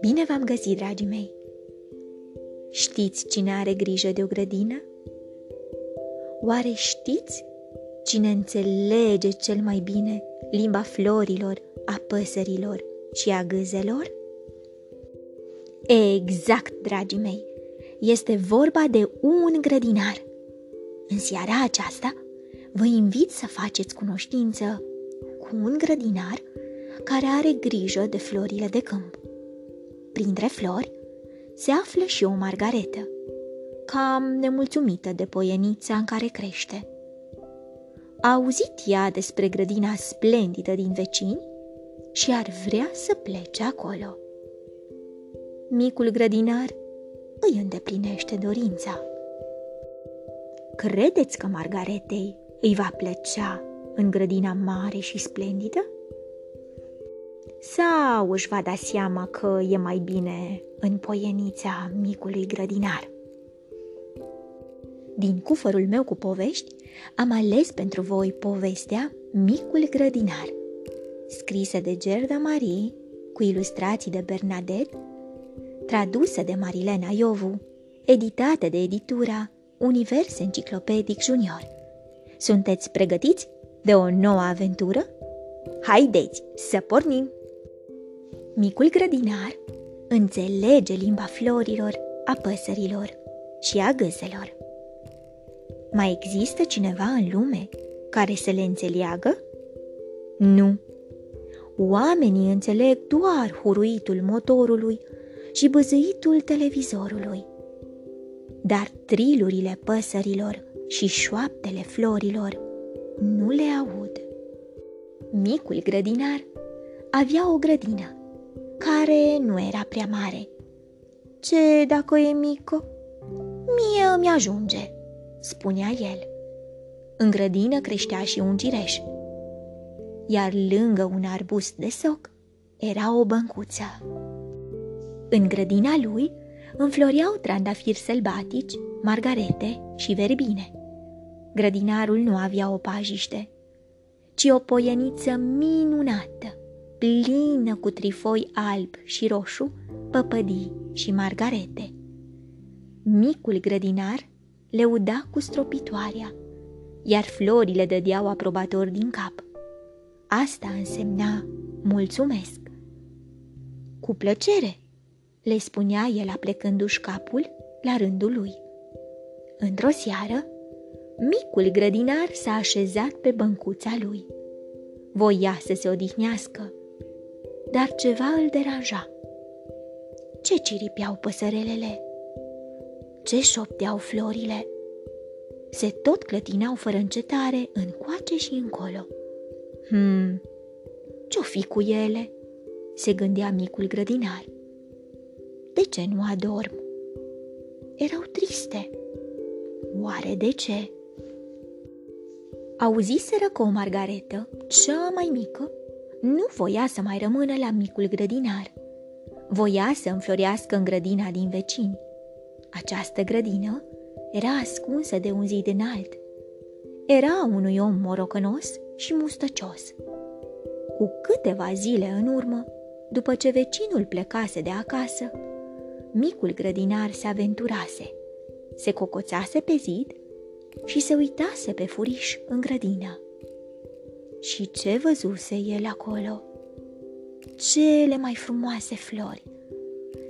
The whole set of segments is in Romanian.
Bine v-am găsit, dragii mei! Știți cine are grijă de o grădină? Oare știți cine înțelege cel mai bine limba florilor, a păsărilor și a gâzelor? Exact, dragii mei, este vorba de un grădinar. În seara aceasta vă invit să faceți cunoștință cu un grădinar care are grijă de florile de câmp. Printre flori se află și o margaretă, cam nemulțumită de poienița în care crește. A auzit ea despre grădina splendidă din vecini și ar vrea să plece acolo. Micul grădinar îi îndeplinește dorința. Credeți că Margaretei îi va plăcea în grădina mare și splendidă? Sau își va da seama că e mai bine în poienița micului grădinar? Din cufărul meu cu povești, am ales pentru voi povestea Micul grădinar, scrisă de Gerda Marie, cu ilustrații de Bernadette, tradusă de Marilena Iovu, editată de editura Univers Enciclopedic Junior. Sunteți pregătiți de o nouă aventură? Haideți să pornim! Micul grădinar înțelege limba florilor, a păsărilor și a gâzelor. Mai există cineva în lume care să le înțeleagă? Nu. Oamenii înțeleg doar huruitul motorului și băzăitul televizorului. Dar trilurile păsărilor și șoaptele florilor nu le aud. Micul grădinar avea o grădină care nu era prea mare. Ce dacă e mică? Mie îmi ajunge, spunea el. În grădină creștea și un cireș, iar lângă un arbust de soc era o băncuță. În grădina lui înfloreau trandafiri sălbatici, margarete și verbine. Grădinarul nu avea o pajiște, ci o poieniță minunată, plină cu trifoi alb și roșu, păpădii și margarete. Micul grădinar le uda cu stropitoarea, iar florile dădeau aprobator din cap. Asta însemna mulțumesc. Cu plăcere, le spunea el aplecându-și capul la rândul lui. Într-o seară, micul grădinar s-a așezat pe băncuța lui. Voia să se odihnească, dar ceva îl deranja. Ce ciripeau păsărelele? Ce șopteau florile? Se tot clătineau fără încetare încoace și încolo. Hmm, ce-o fi cu ele? se gândea micul grădinar. De ce nu adorm? Erau triste. Oare de ce? Auziseră că o margaretă, cea mai mică, nu voia să mai rămână la micul grădinar. Voia să înflorească în grădina din vecini. Această grădină era ascunsă de un zid înalt. Era unui om morocănos și mustăcios. Cu câteva zile în urmă, după ce vecinul plecase de acasă, micul grădinar se aventurase, se cocoțase pe zid și se uitase pe furiș în grădină. Și ce văzuse el acolo? Cele mai frumoase flori,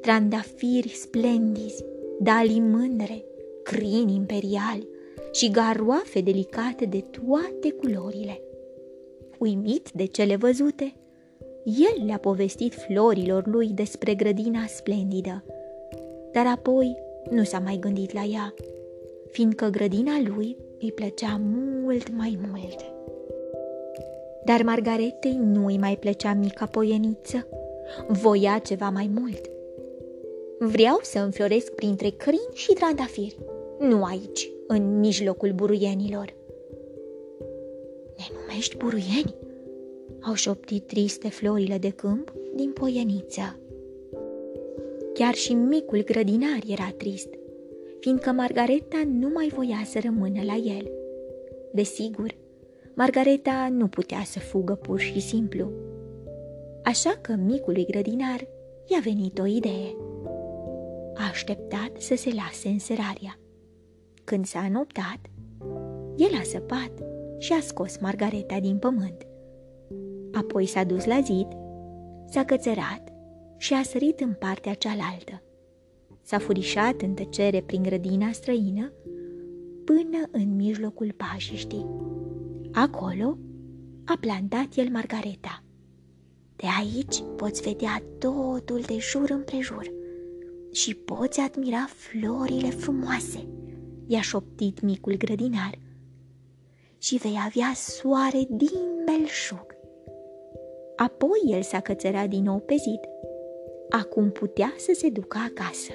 trandafiri splendizi, dalii mândre, crini imperiali și garoafe delicate de toate culorile. Uimit de cele văzute, el le-a povestit florilor lui despre grădina splendidă dar apoi nu s-a mai gândit la ea, fiindcă grădina lui îi plăcea mult mai mult. Dar Margaretei nu îi mai plăcea mica poieniță, voia ceva mai mult. Vreau să înfloresc printre crini și trandafiri, nu aici, în mijlocul buruienilor. Ne numești buruieni? Au șoptit triste florile de câmp din poieniță. Chiar și micul grădinar era trist, fiindcă Margareta nu mai voia să rămână la el. Desigur, Margareta nu putea să fugă pur și simplu. Așa că micului grădinar i-a venit o idee. A așteptat să se lase înserarea. Când s-a înoptat, el a săpat și a scos Margareta din pământ. Apoi s-a dus la zid, s-a cățărat și a sărit în partea cealaltă. S-a furișat în tăcere prin grădina străină până în mijlocul pajiștii. Acolo a plantat el Margareta. De aici poți vedea totul de jur împrejur și poți admira florile frumoase, i-a șoptit micul grădinar. Și vei avea soare din belșug. Apoi el s-a cățărat din nou pe zid. Acum putea să se ducă acasă.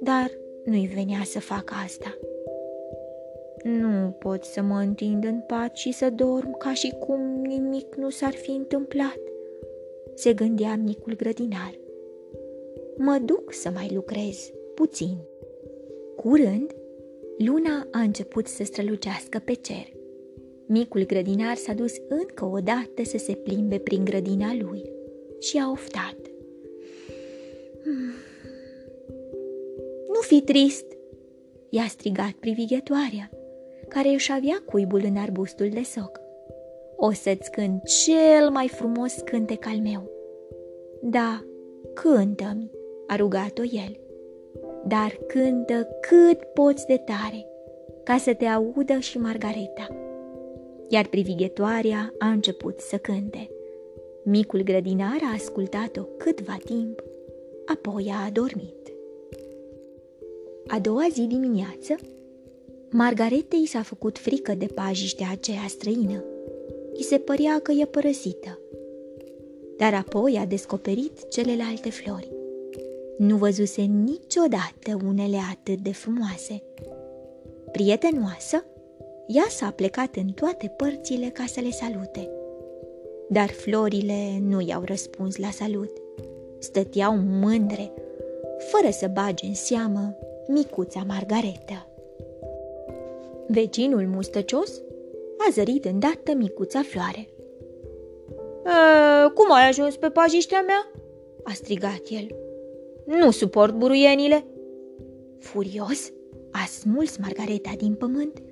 Dar nu-i venea să facă asta. Nu pot să mă întind în pat și să dorm ca și cum nimic nu s-ar fi întâmplat, se gândea micul grădinar. Mă duc să mai lucrez puțin. Curând, luna a început să strălucească pe cer. Micul grădinar s-a dus încă o dată să se plimbe prin grădina lui și a oftat. Fi trist, i-a strigat privighetoarea care își avea cuibul în arbustul de soc. O să-ți cânt cel mai frumos cântec al meu. Da, cântă-mi, a rugat-o el, dar cântă cât poți de tare, ca să te audă și Margareta. Iar privighetoarea a început să cânte. Micul grădinar a ascultat-o câtva timp, apoi a adormit. A doua zi dimineață, Margaretei s-a făcut frică de pajiștea aceea străină. I se părea că e părăsită. Dar apoi a descoperit celelalte flori. Nu văzuse niciodată unele atât de frumoase. Prietenoasă, ea s-a plecat în toate părțile ca să le salute. Dar florile nu i-au răspuns la salut. Stăteau mândre, fără să bage în seamă micuța Margareta. Vecinul mustăcios a zărit îndată micuța floare. E, cum ai ajuns pe pajiștea mea?" a strigat el. Nu suport buruienile!" Furios, a smuls Margareta din pământ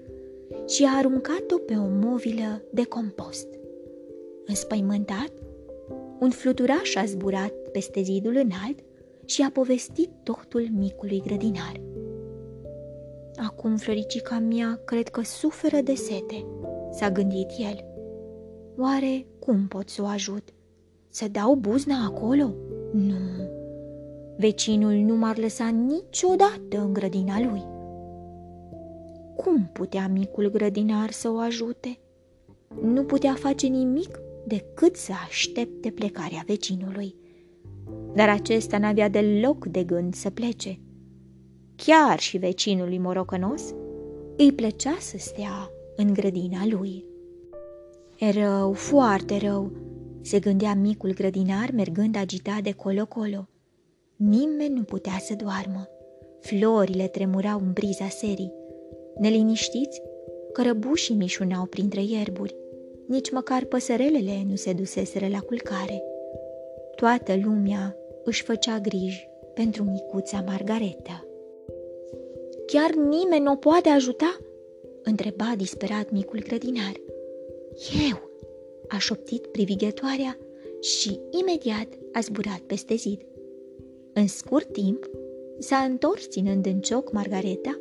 și a aruncat-o pe o movilă de compost. Înspăimântat, un fluturaș a zburat peste zidul înalt și a povestit totul micului grădinar. Acum floricica mea cred că suferă de sete, s-a gândit el. Oare cum pot să o ajut? Să dau buzna acolo? Nu. Vecinul nu m-ar lăsa niciodată în grădina lui. Cum putea micul grădinar să o ajute? Nu putea face nimic decât să aștepte plecarea vecinului. Dar acesta n-avea deloc de gând să plece – chiar și vecinului morocănos, îi plăcea să stea în grădina lui. E rău, foarte rău, se gândea micul grădinar mergând agitat de colo-colo. Nimeni nu putea să doarmă. Florile tremurau în briza serii. Neliniștiți, cărăbușii mișunau printre ierburi. Nici măcar păsărelele nu se duseseră la culcare. Toată lumea își făcea griji pentru micuța Margareta. Chiar nimeni nu o poate ajuta?" întreba disperat micul grădinar. Eu!" a șoptit privighetoarea și imediat a zburat peste zid. În scurt timp, s-a întors ținând în cioc Margareta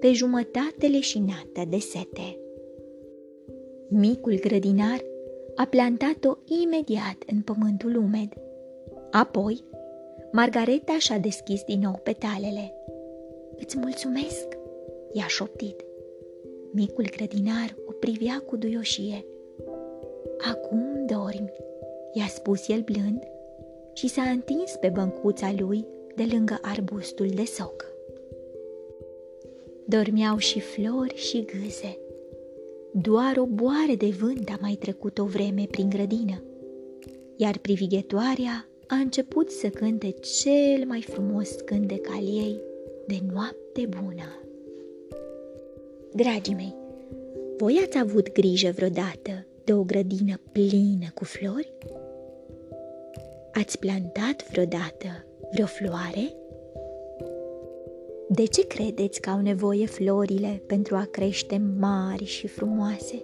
pe jumătate leșinată de sete. Micul grădinar a plantat-o imediat în pământul umed. Apoi, Margareta și-a deschis din nou petalele. Îți mulțumesc, i-a șoptit. Micul grădinar o privea cu duioșie. Acum dormi, i-a spus el blând și s-a întins pe băncuța lui de lângă arbustul de soc. Dormeau și flori și gâze. Doar o boare de vânt a mai trecut o vreme prin grădină, iar privighetoarea a început să cânte cel mai frumos cântec al ei de noapte bună. Dragii mei, Voi ați avut grijă vreodată de o grădină plină cu flori? Ați plantat vreodată vreo floare? De ce credeți că au nevoie florile pentru a crește mari și frumoase?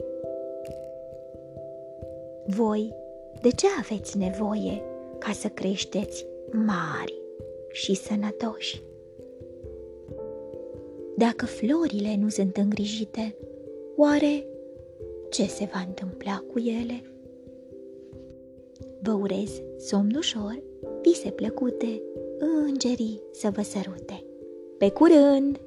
Voi, de ce aveți nevoie ca să creșteți mari și sănătoși? Dacă florile nu sunt îngrijite, oare ce se va întâmpla cu ele? Vă urez somn ușor, vise plăcute, îngerii să vă sărute. Pe curând!